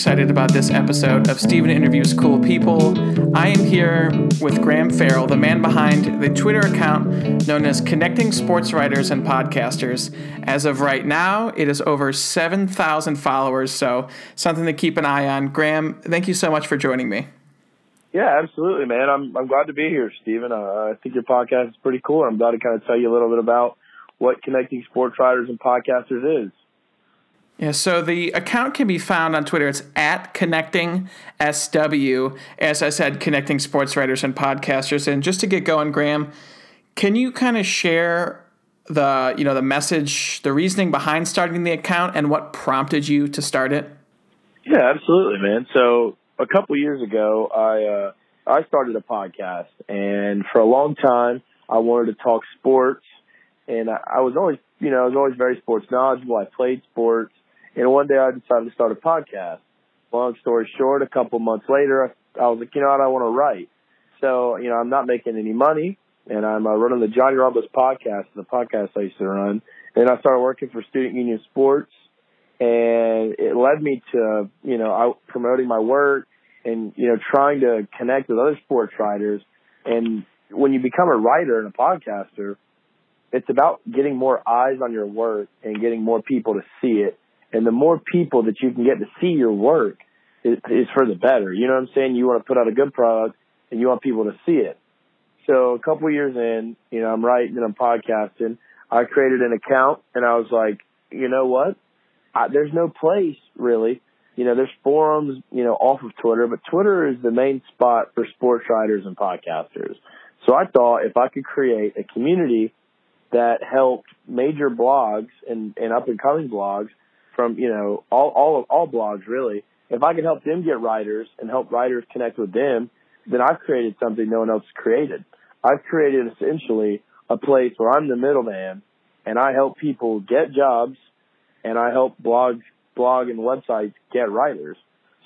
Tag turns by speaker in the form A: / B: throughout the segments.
A: excited about this episode of Steven Interviews Cool People. I am here with Graham Farrell, the man behind the Twitter account known as Connecting Sports Writers and Podcasters. As of right now, it is over 7,000 followers, so something to keep an eye on. Graham, thank you so much for joining me.
B: Yeah, absolutely, man. I'm I'm glad to be here, Steven. Uh, I think your podcast is pretty cool. I'm glad to kind of tell you a little bit about what Connecting Sports Writers and Podcasters is.
A: Yeah, so the account can be found on Twitter. It's at connecting SW. As I said, connecting sports writers and podcasters. And just to get going, Graham, can you kind of share the you know the message, the reasoning behind starting the account, and what prompted you to start it?
B: Yeah, absolutely, man. So a couple years ago, I uh, I started a podcast, and for a long time, I wanted to talk sports, and I, I was always you know I was always very sports knowledgeable. I played sports and one day I decided to start a podcast. Long story short, a couple months later, I was like, you know what, I want to write. So, you know, I'm not making any money and I'm uh, running the Johnny Rambos podcast, the podcast I used to run. And I started working for Student Union Sports and it led me to, you know, promoting my work and, you know, trying to connect with other sports writers. And when you become a writer and a podcaster, it's about getting more eyes on your work and getting more people to see it and the more people that you can get to see your work is, is for the better. You know what I'm saying? You want to put out a good product and you want people to see it. So a couple of years in, you know, I'm writing and I'm podcasting. I created an account and I was like, you know what? I, there's no place really. You know, there's forums, you know, off of Twitter, but Twitter is the main spot for sports writers and podcasters. So I thought if I could create a community that helped major blogs and, and up and coming blogs from you know all all all blogs really. If I can help them get writers and help writers connect with them, then I've created something no one else created. I've created essentially a place where I'm the middleman and I help people get jobs and I help blogs blog and websites get writers.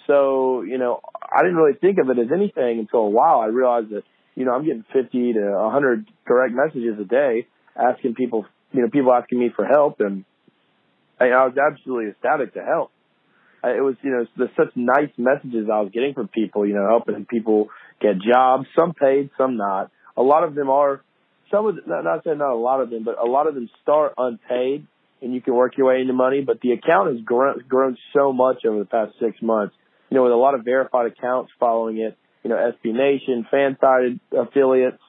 B: So, you know, I didn't really think of it as anything until a while. I realized that, you know, I'm getting 50 to 100 direct messages a day asking people, you know, people asking me for help and I, I was absolutely ecstatic to help. It was, you know, the such nice messages I was getting from people, you know, helping people get jobs, some paid, some not. A lot of them are, some of, not, not saying not a lot of them, but a lot of them start unpaid and you can work your way into money. But the account has grown, grown so much over the past six months, you know, with a lot of verified accounts following it, you know, SB Nation, FanSided affiliates,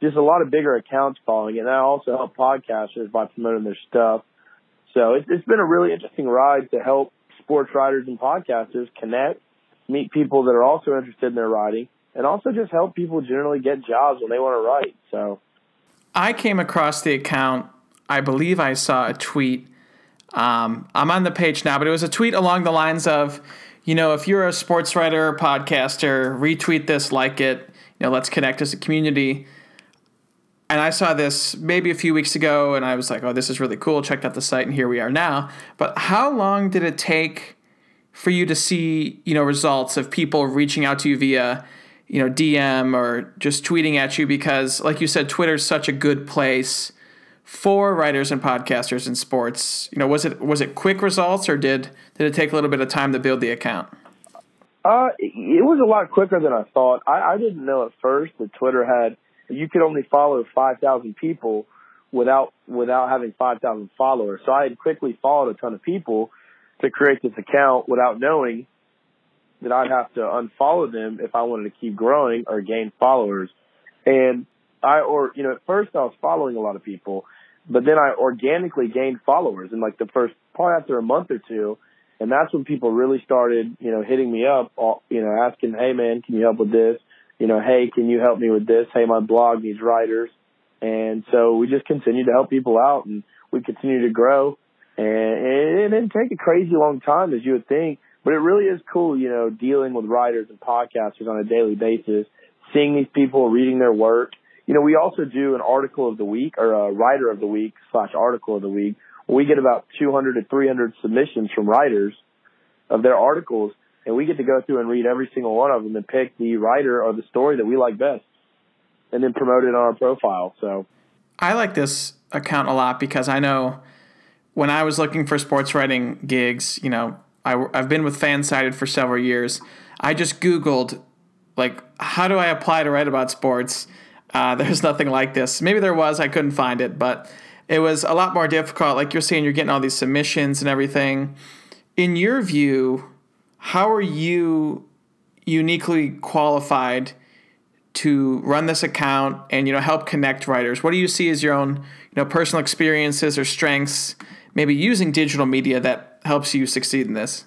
B: just a lot of bigger accounts following it. And I also help podcasters by promoting their stuff. So it's, it's been a really interesting ride to help sports writers and podcasters connect, meet people that are also interested in their writing, and also just help people generally get jobs when they want to write. So
A: I came across the account. I believe I saw a tweet. Um, I'm on the page now, but it was a tweet along the lines of, you know, if you're a sports writer or podcaster, retweet this, like it. You know, let's connect as a community and I saw this maybe a few weeks ago, and I was like, "Oh, this is really cool." Checked out the site, and here we are now. But how long did it take for you to see, you know, results of people reaching out to you via, you know, DM or just tweeting at you? Because, like you said, Twitter's such a good place for writers and podcasters in sports. You know, was it was it quick results, or did did it take a little bit of time to build the account?
B: Uh, it was a lot quicker than I thought. I, I didn't know at first that Twitter had you could only follow 5,000 people without without having 5,000 followers. So I had quickly followed a ton of people to create this account without knowing that I'd have to unfollow them if I wanted to keep growing or gain followers. And I or you know at first I was following a lot of people, but then I organically gained followers in like the first probably after a month or two. And that's when people really started, you know, hitting me up, you know, asking, "Hey, man, can you help with this? You know, hey, can you help me with this? Hey, my blog needs writers. And so we just continue to help people out and we continue to grow. And it didn't take a crazy long time as you would think, but it really is cool, you know, dealing with writers and podcasters on a daily basis, seeing these people, reading their work. You know, we also do an article of the week or a writer of the week slash article of the week. We get about 200 to 300 submissions from writers of their articles and we get to go through and read every single one of them and pick the writer or the story that we like best, and then promote it on our profile. So,
A: I like this account a lot because I know when I was looking for sports writing gigs, you know, I, I've been with Fansided for several years. I just Googled, like, how do I apply to write about sports? Uh, there's nothing like this. Maybe there was, I couldn't find it, but it was a lot more difficult. Like you're saying, you're getting all these submissions and everything. In your view, how are you uniquely qualified to run this account and you know help connect writers? What do you see as your own you know personal experiences or strengths, maybe using digital media that helps you succeed in this?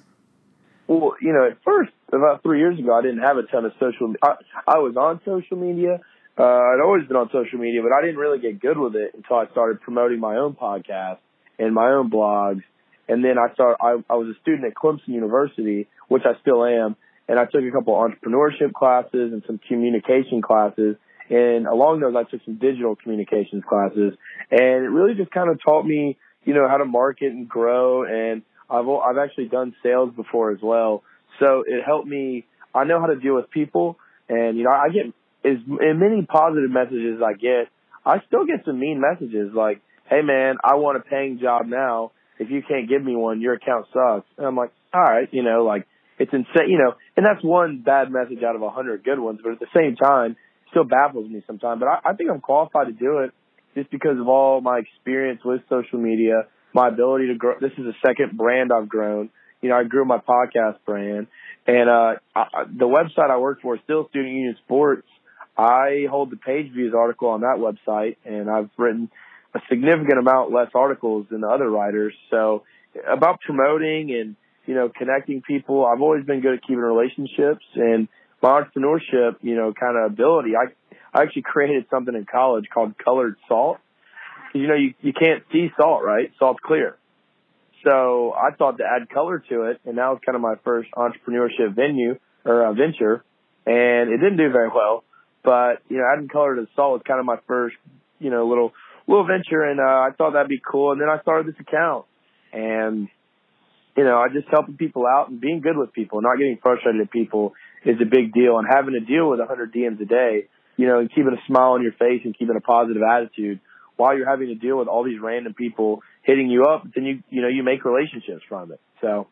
B: Well, you know, at first, about three years ago, I didn't have a ton of social. I, I was on social media. Uh, I'd always been on social media, but I didn't really get good with it until I started promoting my own podcast and my own blogs. And then I started. I, I was a student at Clemson University, which I still am, and I took a couple entrepreneurship classes and some communication classes. And along those, I took some digital communications classes, and it really just kind of taught me, you know, how to market and grow. And I've I've actually done sales before as well, so it helped me. I know how to deal with people, and you know, I get as, as many positive messages as I get. I still get some mean messages like, "Hey man, I want a paying job now. If you can't give me one, your account sucks." And I'm like, "All right, you know, like it's insane, you know, and that's one bad message out of a hundred good ones. But at the same time, it still baffles me sometimes. But I, I think I'm qualified to do it just because of all my experience with social media, my ability to grow. This is the second brand I've grown. You know, I grew my podcast brand, and uh, I, the website I work for, still Student Union Sports. I hold the page views article on that website, and I've written a significant amount less articles than the other writers. So about promoting and you know, connecting people. I've always been good at keeping relationships and my entrepreneurship, you know, kind of ability. I, I actually created something in college called colored salt. You know, you, you can't see salt, right? Salt's clear. So I thought to add color to it, and that was kind of my first entrepreneurship venue or uh, venture, and it didn't do very well. But you know, adding color to salt was kind of my first, you know, little little venture, and uh, I thought that'd be cool. And then I started this account, and you know, I just helping people out and being good with people, not getting frustrated at people is a big deal. And having to deal with 100 DMs a day, you know, and keeping a smile on your face and keeping a positive attitude while you're having to deal with all these random people hitting you up, then you, you know, you make relationships from it. So.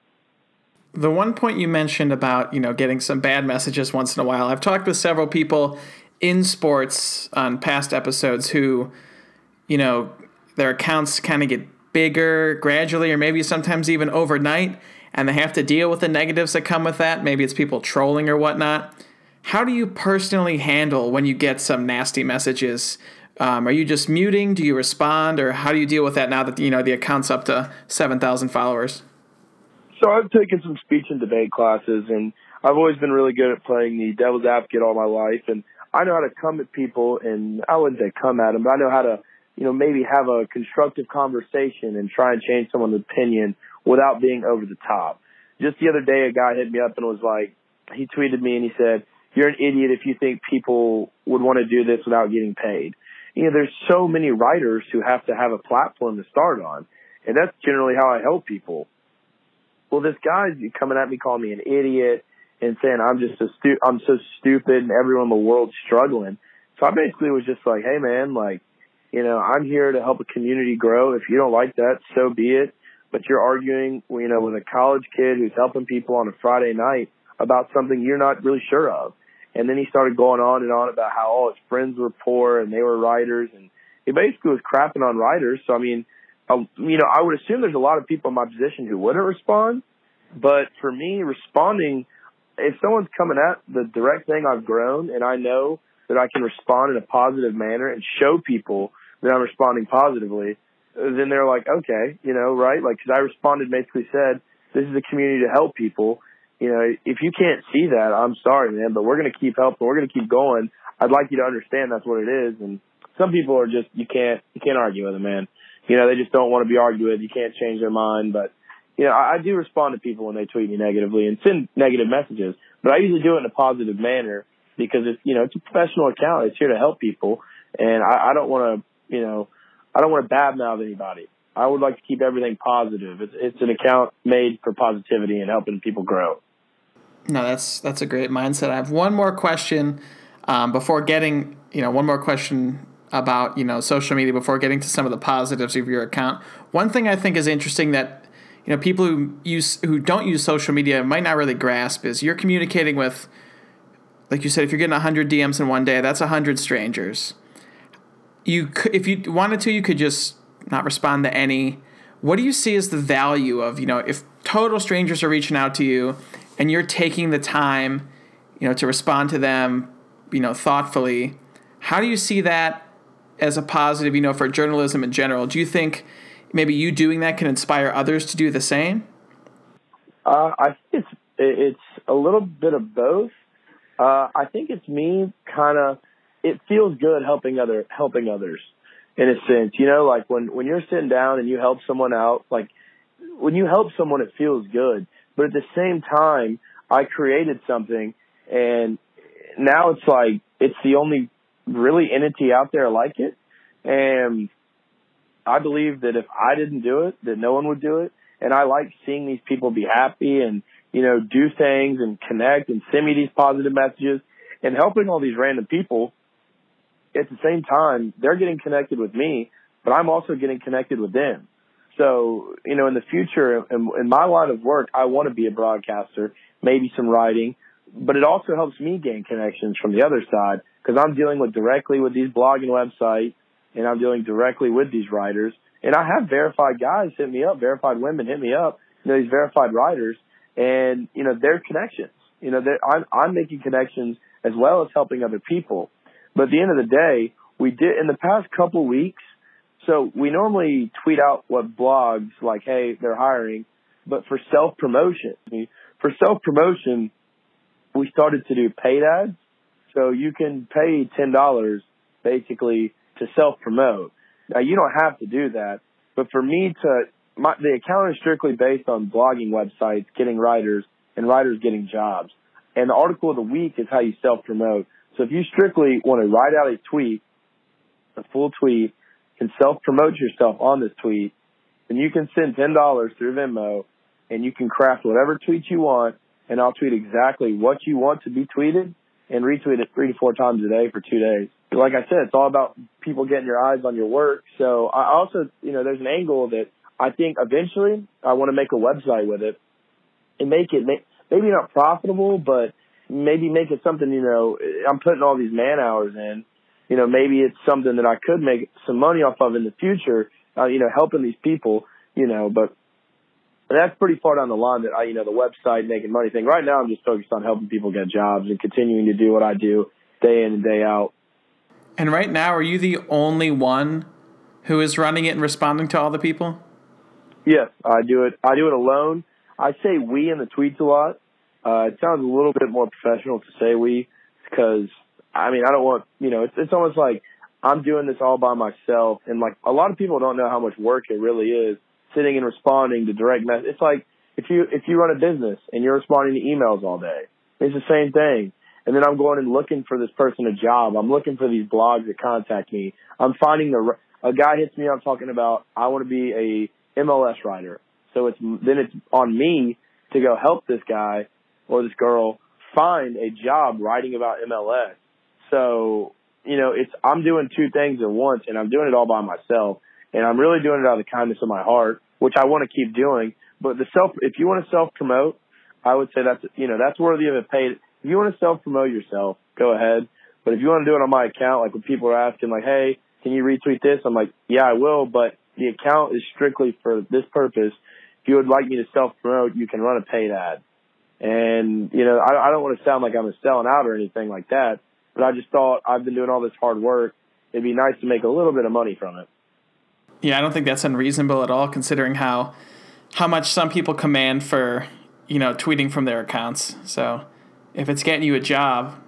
A: The one point you mentioned about, you know, getting some bad messages once in a while, I've talked with several people in sports on past episodes who, you know, their accounts kind of get bigger gradually or maybe sometimes even overnight and they have to deal with the negatives that come with that. Maybe it's people trolling or whatnot. How do you personally handle when you get some nasty messages? Um, are you just muting? Do you respond, or how do you deal with that now that you know the account's up to seven thousand followers?
B: So I've taken some speech and debate classes, and I've always been really good at playing the devil's advocate all my life, and I know how to come at people, and I wouldn't say come at them, but I know how to you know, maybe have a constructive conversation and try and change someone's opinion without being over the top. Just the other day, a guy hit me up and was like, he tweeted me and he said, you're an idiot if you think people would want to do this without getting paid. You know, there's so many writers who have to have a platform to start on. And that's generally how I help people. Well, this guy's coming at me calling me an idiot and saying I'm just a stu- I'm so stupid and everyone in the world's struggling. So I basically was just like, hey man, like, you know, I'm here to help a community grow. If you don't like that, so be it. But you're arguing, you know, with a college kid who's helping people on a Friday night about something you're not really sure of. And then he started going on and on about how all his friends were poor and they were writers, and he basically was crapping on writers. So I mean, um, you know, I would assume there's a lot of people in my position who wouldn't respond. But for me, responding, if someone's coming at the direct thing I've grown and I know that I can respond in a positive manner and show people that I'm responding positively, then they're like, okay, you know, right? Like, cause I responded basically said, this is a community to help people. You know, if you can't see that, I'm sorry, man, but we're going to keep helping. We're going to keep going. I'd like you to understand that's what it is. And some people are just, you can't, you can't argue with them, man. You know, they just don't want to be argued with. You can't change their mind. But, you know, I, I do respond to people when they tweet me negatively and send negative messages, but I usually do it in a positive manner because it's, you know, it's a professional account. It's here to help people. And I, I don't want to you know, I don't want to badmouth anybody. I would like to keep everything positive. It's, it's an account made for positivity and helping people grow.
A: No, that's that's a great mindset. I have one more question um, before getting, you know, one more question about you know social media before getting to some of the positives of your account. One thing I think is interesting that you know people who use who don't use social media might not really grasp is you're communicating with like you said if you're getting 100 DMs in one day that's 100 strangers you if you wanted to you could just not respond to any what do you see as the value of you know if total strangers are reaching out to you and you're taking the time you know to respond to them you know thoughtfully how do you see that as a positive you know for journalism in general do you think maybe you doing that can inspire others to do the same?
B: Uh, I think it's it's a little bit of both. Uh, I think it's me kind of. It feels good helping other helping others, in a sense. You know, like when when you're sitting down and you help someone out, like when you help someone, it feels good. But at the same time, I created something, and now it's like it's the only really entity out there like it, and I believe that if I didn't do it, that no one would do it. And I like seeing these people be happy and, you know, do things and connect and send me these positive messages and helping all these random people. At the same time, they're getting connected with me, but I'm also getting connected with them. So, you know, in the future, in, in my line of work, I want to be a broadcaster, maybe some writing, but it also helps me gain connections from the other side because I'm dealing with directly with these blogging websites and I'm dealing directly with these writers. And I have verified guys hit me up, verified women hit me up, you know, these verified writers, and you know, they're connections. You know, I'm I'm making connections as well as helping other people. But at the end of the day, we did in the past couple weeks. So we normally tweet out what blogs like, hey, they're hiring, but for self promotion, for self promotion, we started to do paid ads. So you can pay ten dollars basically to self promote. Now you don't have to do that, but for me to my, the account is strictly based on blogging websites getting writers and writers getting jobs. And the article of the week is how you self promote. So if you strictly want to write out a tweet, a full tweet, and self promote yourself on this tweet, then you can send ten dollars through Venmo, and you can craft whatever tweet you want, and I'll tweet exactly what you want to be tweeted, and retweet it three to four times a day for two days like I said, it's all about people getting your eyes on your work. So I also, you know, there's an angle that I think eventually I want to make a website with it and make it maybe not profitable, but maybe make it something, you know, I'm putting all these man hours in, you know, maybe it's something that I could make some money off of in the future, uh, you know, helping these people, you know, but that's pretty far down the line that I, you know, the website making money thing. Right now I'm just focused on helping people get jobs and continuing to do what I do day in and day out.
A: And right now, are you the only one who is running it and responding to all the people?
B: Yes, I do it. I do it alone. I say we in the tweets a lot. Uh, it sounds a little bit more professional to say we because I mean I don't want you know it's it's almost like I'm doing this all by myself and like a lot of people don't know how much work it really is sitting and responding to direct messages. It's like if you if you run a business and you're responding to emails all day, it's the same thing. And then I'm going and looking for this person a job. I'm looking for these blogs that contact me. I'm finding the a guy hits me up talking about I want to be a MLS writer. So it's then it's on me to go help this guy or this girl find a job writing about MLS. So, you know, it's I'm doing two things at once and I'm doing it all by myself and I'm really doing it out of the kindness of my heart, which I want to keep doing. But the self if you want to self promote, I would say that's you know, that's worthy of a paid if you want to self promote yourself, go ahead. But if you want to do it on my account, like when people are asking, like, hey, can you retweet this? I'm like, yeah, I will, but the account is strictly for this purpose. If you would like me to self promote, you can run a paid ad. And, you know, I, I don't want to sound like I'm selling out or anything like that, but I just thought I've been doing all this hard work. It'd be nice to make a little bit of money from it.
A: Yeah, I don't think that's unreasonable at all, considering how how much some people command for you know tweeting from their accounts. So if it's getting you a job,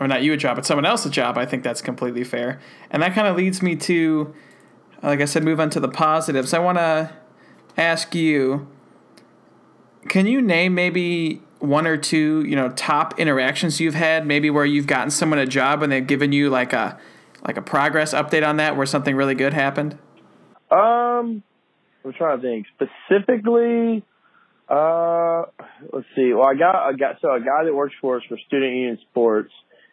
A: or not you a job, but someone else a job, I think that's completely fair. And that kind of leads me to, like I said, move on to the positives. I want to ask you can you name maybe one or two, you know, top interactions you've had, maybe where you've gotten someone a job and they've given you like a like a progress update on that where something really good happened?
B: Um I'm trying to think. Specifically, uh, let's see. Well, I got I got so a guy that works for us for Student Union Sports.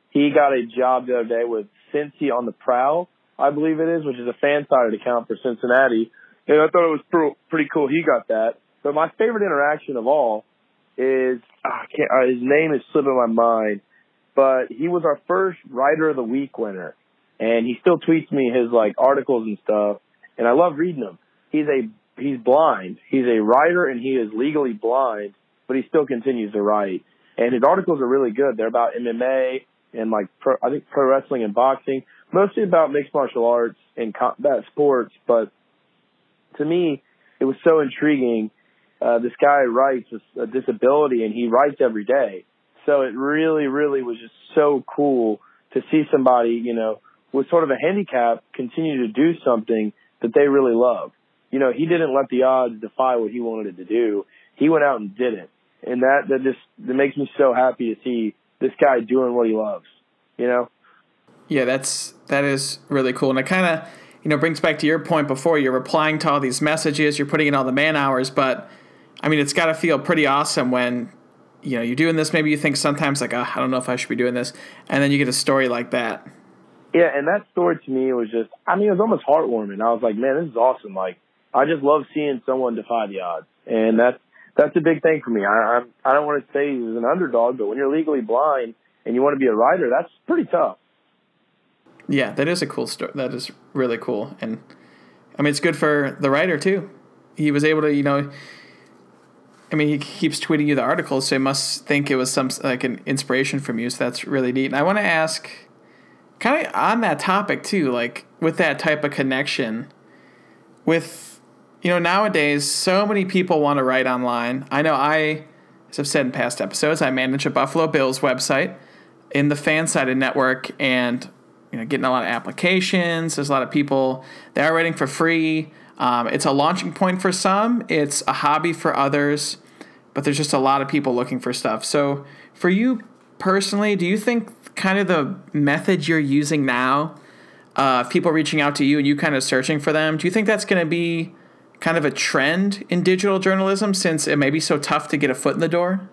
B: He got a job the other day with Cincy on the Prowl, I believe it is, which is a FanSided account for Cincinnati. And I thought it was pretty cool. He got that. But my favorite interaction of all is ah, I can't, uh, his name is slipping my mind, but he was our first writer of the week winner, and he still tweets me his like articles and stuff, and I love reading them. He's a he's blind. He's a writer and he is legally blind, but he still continues to write. And his articles are really good. They're about MMA and like pro, I think pro wrestling and boxing, mostly about mixed martial arts and combat sports. But to me, it was so intriguing. Uh, this guy writes with a disability and he writes every day. So it really, really was just so cool to see somebody, you know, with sort of a handicap continue to do something that they really love. You know, he didn't let the odds defy what he wanted to do. He went out and did it. And that, that just, that makes me so happy to see this guy doing what he loves, you know?
A: Yeah, that's, that is really cool. And it kind of, you know, brings back to your point before you're replying to all these messages, you're putting in all the man hours, but I mean, it's got to feel pretty awesome when, you know, you're doing this. Maybe you think sometimes like, oh, I don't know if I should be doing this. And then you get a story like that.
B: Yeah. And that story to me was just, I mean, it was almost heartwarming. I was like, man, this is awesome. Like, I just love seeing someone defy the odds. And that's, that's a big thing for me. I, I'm, I don't want to say he's an underdog, but when you're legally blind and you want to be a writer, that's pretty tough.
A: Yeah, that is a cool story. That is really cool, and I mean, it's good for the writer too. He was able to, you know, I mean, he keeps tweeting you the articles, so he must think it was some like an inspiration from you. So that's really neat. And I want to ask, kind of on that topic too, like with that type of connection, with you know nowadays, so many people want to write online. I know I, as I've said in past episodes, I manage a Buffalo Bills website in the FanSided network, and you know, getting a lot of applications. There's a lot of people that are writing for free. Um, it's a launching point for some. It's a hobby for others, but there's just a lot of people looking for stuff. So for you personally, do you think kind of the method you're using now, uh, people reaching out to you and you kind of searching for them, do you think that's going to be kind of a trend in digital journalism since it may be so tough to get a foot in the door?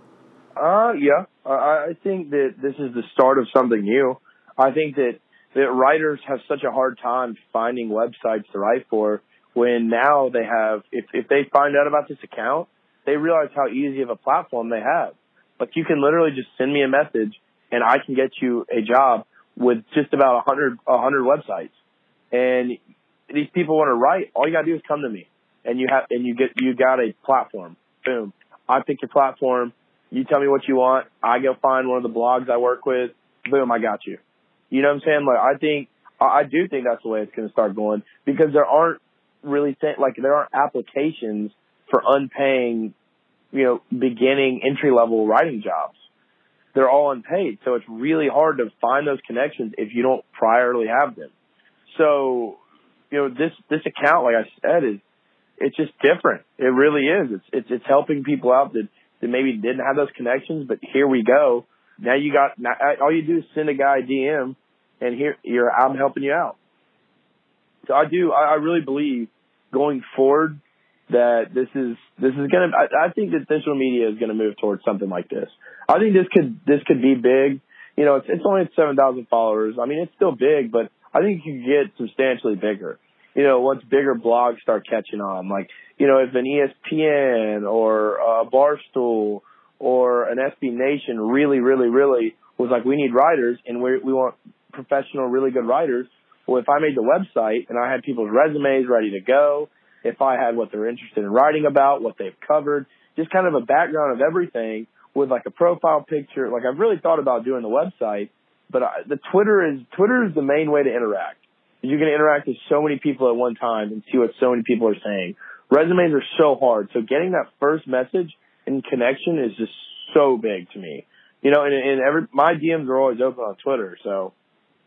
B: Uh, yeah. I think that this is the start of something new. I think that that writers have such a hard time finding websites to write for when now they have if if they find out about this account they realize how easy of a platform they have. Like you can literally just send me a message and I can get you a job with just about a hundred a hundred websites. And these people want to write all you gotta do is come to me. And you have and you get you got a platform. Boom. I pick your platform. You tell me what you want. I go find one of the blogs I work with. Boom I got you. You know what I'm saying? Like I think I do think that's the way it's going to start going because there aren't really th- like there aren't applications for unpaying, you know, beginning entry level writing jobs. They're all unpaid, so it's really hard to find those connections if you don't priorly have them. So, you know, this this account, like I said, is it's just different. It really is. It's it's it's helping people out that that maybe didn't have those connections, but here we go now you got now, all you do is send a guy a DM, and here you're I'm helping you out. So I do I, I really believe going forward that this is this is gonna I, I think that digital media is gonna move towards something like this. I think this could this could be big. You know, it's it's only seven thousand followers. I mean, it's still big, but I think you could get substantially bigger. You know, once bigger blogs start catching on, like you know, if an ESPN or a Barstool or an SB Nation really, really, really was like, we need writers and we we want professional, really good writers. Well, if I made the website and I had people's resumes ready to go, if I had what they're interested in writing about, what they've covered, just kind of a background of everything with like a profile picture. Like I've really thought about doing the website, but I, the Twitter is Twitter is the main way to interact. You can interact with so many people at one time and see what so many people are saying. Resumes are so hard. So getting that first message and connection is just so big to me. You know, and, and every my DMs are always open on Twitter. So,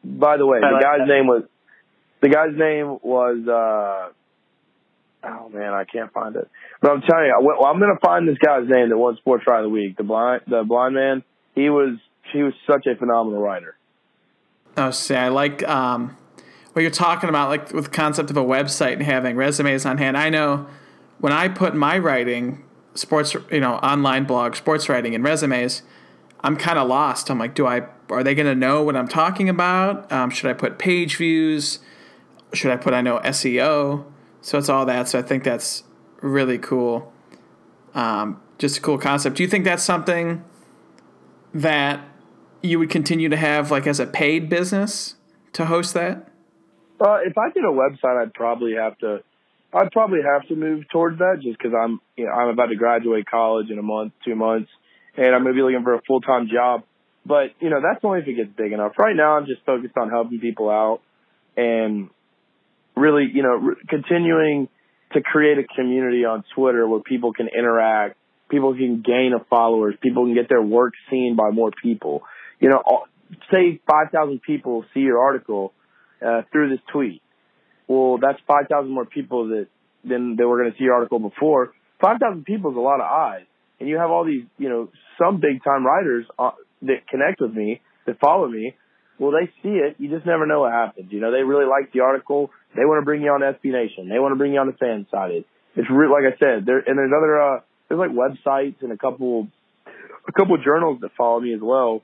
B: by the way, the guy's name was the guy's name was uh oh man, I can't find it. But I'm telling you, well, I'm gonna find this guy's name that won Sports Writer of the Week. The blind the blind man. He was he was such a phenomenal writer.
A: Oh, see, I like um, what you're talking about, like with the concept of a website and having resumes on hand. I know when I put my writing sports, you know, online blog, sports writing, and resumes, I'm kind of lost. I'm like, do I are they going to know what I'm talking about? Um, should I put page views? Should I put I know SEO? So it's all that. So I think that's really cool. Um, just a cool concept. Do you think that's something that you would continue to have like as a paid business to host that?
B: Uh, if I did a website, I'd probably have to. I'd probably have to move towards that just because I'm, you know, I'm about to graduate college in a month, two months, and I'm gonna be looking for a full time job. But you know, that's only if it gets big enough. Right now, I'm just focused on helping people out and really, you know, re- continuing to create a community on Twitter where people can interact, people can gain a followers, people can get their work seen by more people. You know, all, say 5,000 people see your article uh, through this tweet. Well, that's 5,000 more people that than they were going to see your article before. 5,000 people is a lot of eyes. And you have all these, you know, some big time writers uh, that connect with me, that follow me. Well, they see it. You just never know what happens. You know, they really like the article. They want to bring you on SB Nation. They want to bring you on the FanSided. It's re- like I said, there, and there's other, uh, there's like websites and a couple, a couple journals that follow me as well.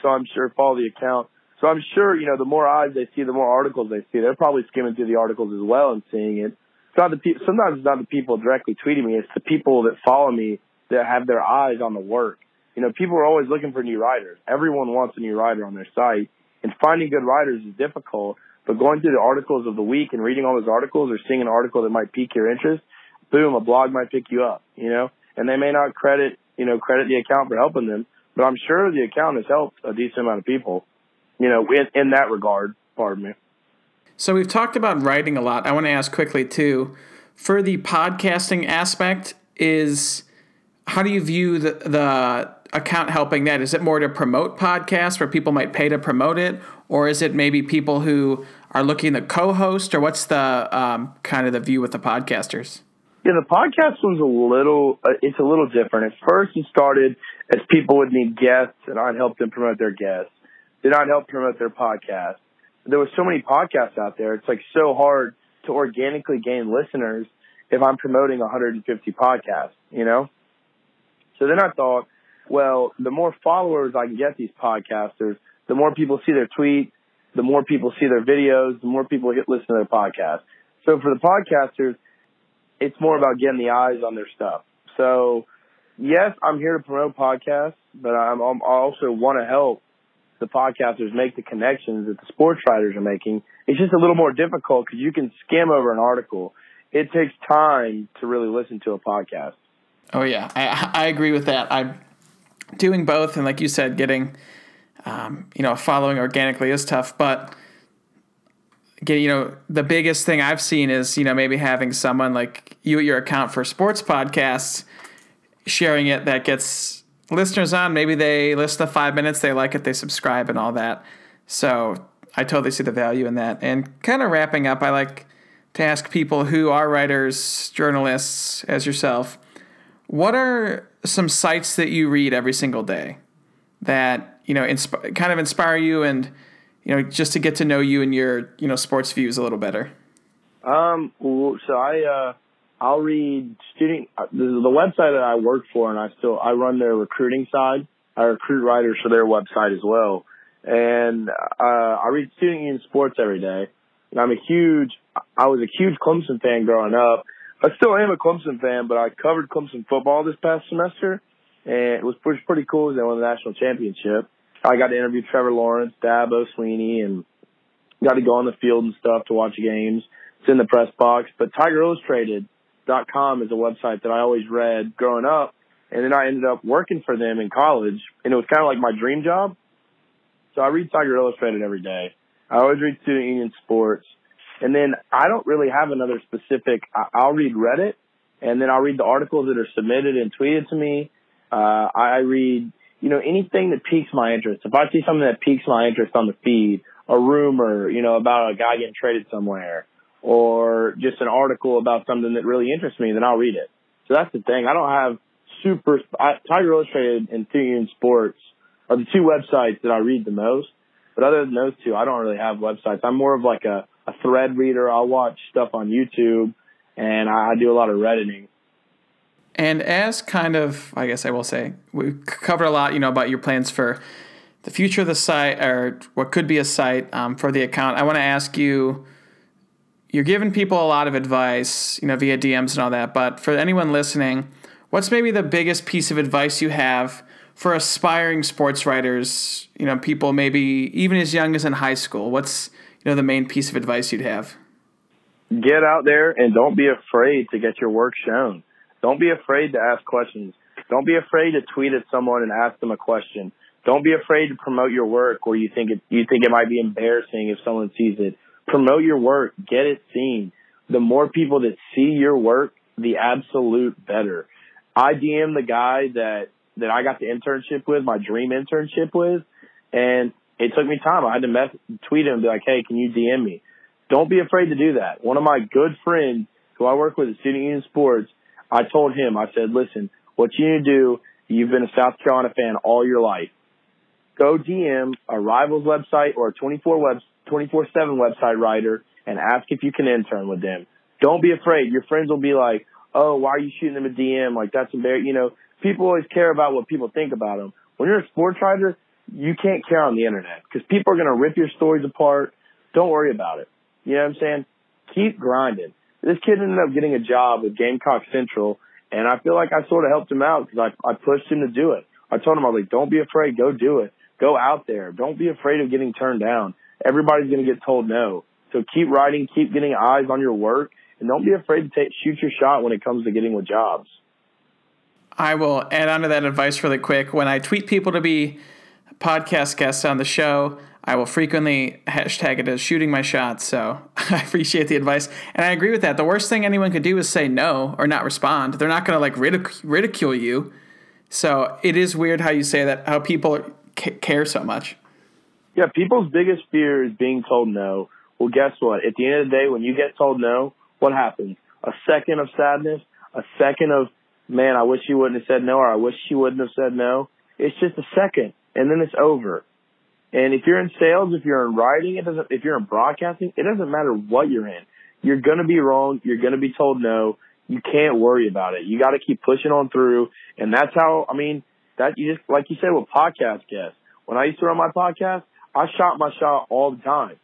B: So I'm sure follow the account. So I'm sure, you know, the more eyes they see, the more articles they see. They're probably skimming through the articles as well and seeing it. It's not the pe- sometimes it's not the people directly tweeting me. It's the people that follow me that have their eyes on the work. You know, people are always looking for new writers. Everyone wants a new writer on their site, and finding good writers is difficult. But going through the articles of the week and reading all those articles, or seeing an article that might pique your interest, boom, a blog might pick you up. You know, and they may not credit, you know, credit the account for helping them, but I'm sure the account has helped a decent amount of people. You know, in, in that regard. Pardon me.
A: So we've talked about writing a lot. I want to ask quickly too, for the podcasting aspect, is how do you view the the account helping that? Is it more to promote podcasts where people might pay to promote it, or is it maybe people who are looking to co-host, or what's the um, kind of the view with the podcasters?
B: Yeah, the podcast one's a little, uh, it's a little different. At first, it started as people would need guests, and I'd help them promote their guests. Then I'd help promote their podcast. There were so many podcasts out there. It's like so hard to organically gain listeners if I'm promoting 150 podcasts, you know? So then I thought, well, the more followers I can get these podcasters, the more people see their tweets, the more people see their videos, the more people hit listen to their podcast. So for the podcasters, it's more about getting the eyes on their stuff. So yes, I'm here to promote podcasts, but I'm, I'm I also want to help the podcasters make the connections that the sports writers are making. It's just a little more difficult because you can skim over an article. It takes time to really listen to a podcast.
A: Oh yeah, I I agree with that. I'm doing both, and like you said, getting um, you know following organically is tough, but get you know the biggest thing I've seen is you know maybe having someone like you at your account for sports podcasts sharing it that gets listeners on. Maybe they listen to five minutes, they like it, they subscribe, and all that. So I totally see the value in that. And kind of wrapping up, I like to ask people who are writers, journalists, as yourself, what are some sites that you read every single day that you know insp- kind of inspire you and you know just to get to know you and your you know sports views a little better?
B: Um, so I uh, I'll read student uh, the, website that I work for, and I still I run their recruiting side. I recruit writers for their website as well, and uh, I read Student Union Sports every day. And I'm a huge I was a huge Clemson fan growing up. I still am a Clemson fan, but I covered Clemson football this past semester, and it was pretty, pretty cool they won the national championship. I got to interview Trevor Lawrence, Dabo Swinney, and got to go on the field and stuff to watch games. It's in the press box. But TigerIllustrated.com is a website that I always read growing up, and then I ended up working for them in college, and it was kind of like my dream job. So I read Tiger Illustrated every day. I always read Student Union Sports. And then I don't really have another specific. I'll read Reddit, and then I'll read the articles that are submitted and tweeted to me. Uh, I read, you know, anything that piques my interest. If I see something that piques my interest on the feed, a rumor, you know, about a guy getting traded somewhere, or just an article about something that really interests me, then I'll read it. So that's the thing. I don't have super. I, Tiger Illustrated and Union Sports are the two websites that I read the most. But other than those two, I don't really have websites. I'm more of like a a thread reader. I'll watch stuff on YouTube, and I, I do a lot of redditing.
A: And as kind of, I guess I will say, we covered a lot, you know, about your plans for the future of the site or what could be a site um, for the account. I want to ask you. You're giving people a lot of advice, you know, via DMs and all that. But for anyone listening, what's maybe the biggest piece of advice you have for aspiring sports writers? You know, people maybe even as young as in high school. What's you know the main piece of advice you'd have?
B: Get out there and don't be afraid to get your work shown. Don't be afraid to ask questions. Don't be afraid to tweet at someone and ask them a question. Don't be afraid to promote your work where you think it you think it might be embarrassing if someone sees it. Promote your work, get it seen. The more people that see your work, the absolute better. I DM the guy that that I got the internship with, my dream internship with, and it took me time. I had to mess, tweet him and be like, "Hey, can you DM me?" Don't be afraid to do that. One of my good friends who I work with at Student Union Sports, I told him, I said, "Listen, what you need to do. You've been a South Carolina fan all your life go DM a Rivals website or a 24 web 24/7 website writer and ask if you can intern with them. Don't be afraid. Your friends will be like, "Oh, why are you shooting them a DM? Like that's embarrassing." You know, people always care about what people think about them. When you're a sports writer, you can't care on the internet because people are going to rip your stories apart. Don't worry about it. You know what I'm saying? Keep grinding. This kid ended up getting a job with Gamecock Central, and I feel like I sort of helped him out because I, I pushed him to do it. I told him I was like, "Don't be afraid, go do it." Go out there. Don't be afraid of getting turned down. Everybody's going to get told no. So keep writing, keep getting eyes on your work, and don't be afraid to take, shoot your shot when it comes to getting with jobs.
A: I will add on to that advice really quick. When I tweet people to be podcast guests on the show, I will frequently hashtag it as shooting my shot. So I appreciate the advice. And I agree with that. The worst thing anyone could do is say no or not respond. They're not going to like ridic- ridicule you. So it is weird how you say that, how people care so much.
B: Yeah, people's biggest fear is being told no. Well, guess what? At the end of the day, when you get told no, what happens? A second of sadness, a second of, man, I wish you wouldn't have said no, or I wish you wouldn't have said no. It's just a second, and then it's over. And if you're in sales, if you're in writing, it doesn't. If you're in broadcasting, it doesn't matter what you're in. You're gonna be wrong. You're gonna be told no. You can't worry about it. You got to keep pushing on through, and that's how. I mean, that you just like you said with podcast guests. When I used to run my podcast, I shot my shot all the time.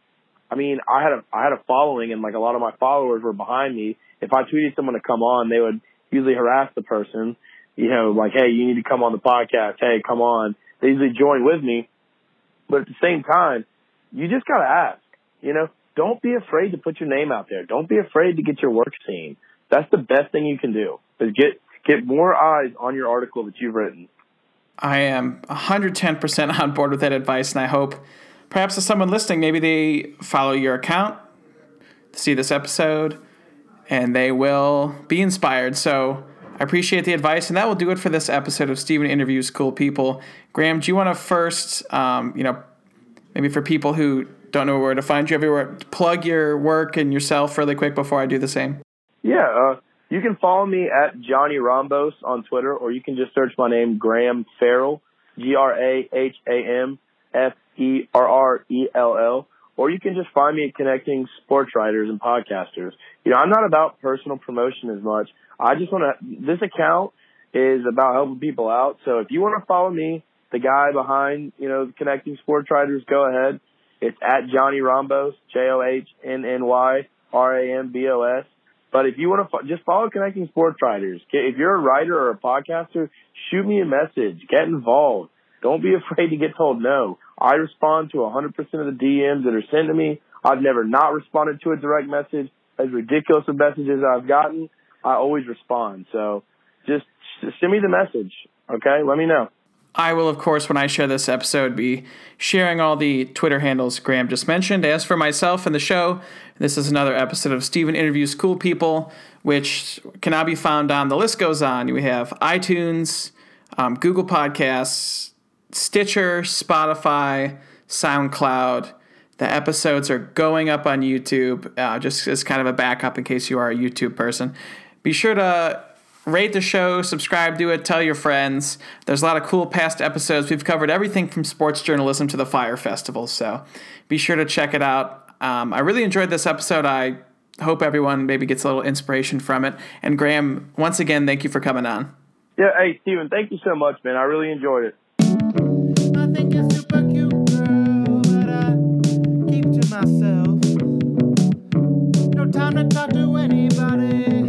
B: I mean, I had a I had a following, and like a lot of my followers were behind me. If I tweeted someone to come on, they would usually harass the person. You know, like, hey, you need to come on the podcast. Hey, come on. They usually join with me, but at the same time, you just gotta ask. You know, don't be afraid to put your name out there. Don't be afraid to get your work seen. That's the best thing you can do. Is get get more eyes on your article that you've written.
A: I am 110% on board with that advice, and I hope perhaps as someone listening, maybe they follow your account, see this episode, and they will be inspired. So I appreciate the advice, and that will do it for this episode of Stephen Interviews Cool People. Graham, do you want to first, um, you know, maybe for people who don't know where to find you everywhere, plug your work and yourself really quick before I do the same?
B: Yeah. Uh, you can follow me at Johnny Rambos on Twitter, or you can just search my name, Graham Farrell, G R A H A M F E R R E L L, or you can just find me at Connecting Sports Writers and Podcasters. You know, I'm not about personal promotion as much. I just want to, this account is about helping people out. So if you want to follow me, the guy behind, you know, Connecting Sports Writers, go ahead. It's at Johnny Rambos, J O H N N Y R A M B O S. But if you want to just follow Connecting Sports Writers, if you're a writer or a podcaster, shoot me a message. Get involved. Don't be afraid to get told no. I respond to 100% of the DMs that are sent to me. I've never not responded to a direct message. As ridiculous of messages I've gotten, I always respond. So just send me the message. Okay. Let me know.
A: I will, of course, when I share this episode, be sharing all the Twitter handles Graham just mentioned. As for myself and the show, this is another episode of Stephen Interviews Cool People, which can now be found on the list goes on. We have iTunes, um, Google Podcasts, Stitcher, Spotify, SoundCloud. The episodes are going up on YouTube, uh, just as kind of a backup in case you are a YouTube person. Be sure to Rate the show, subscribe to it, tell your friends. There's a lot of cool past episodes. We've covered everything from sports journalism to the Fyre Festival, so be sure to check it out. Um, I really enjoyed this episode. I hope everyone maybe gets a little inspiration from it. And Graham, once again, thank you for coming on.
B: Yeah, hey, Steven, thank you so much, man. I really enjoyed it. myself. No time to talk to anybody.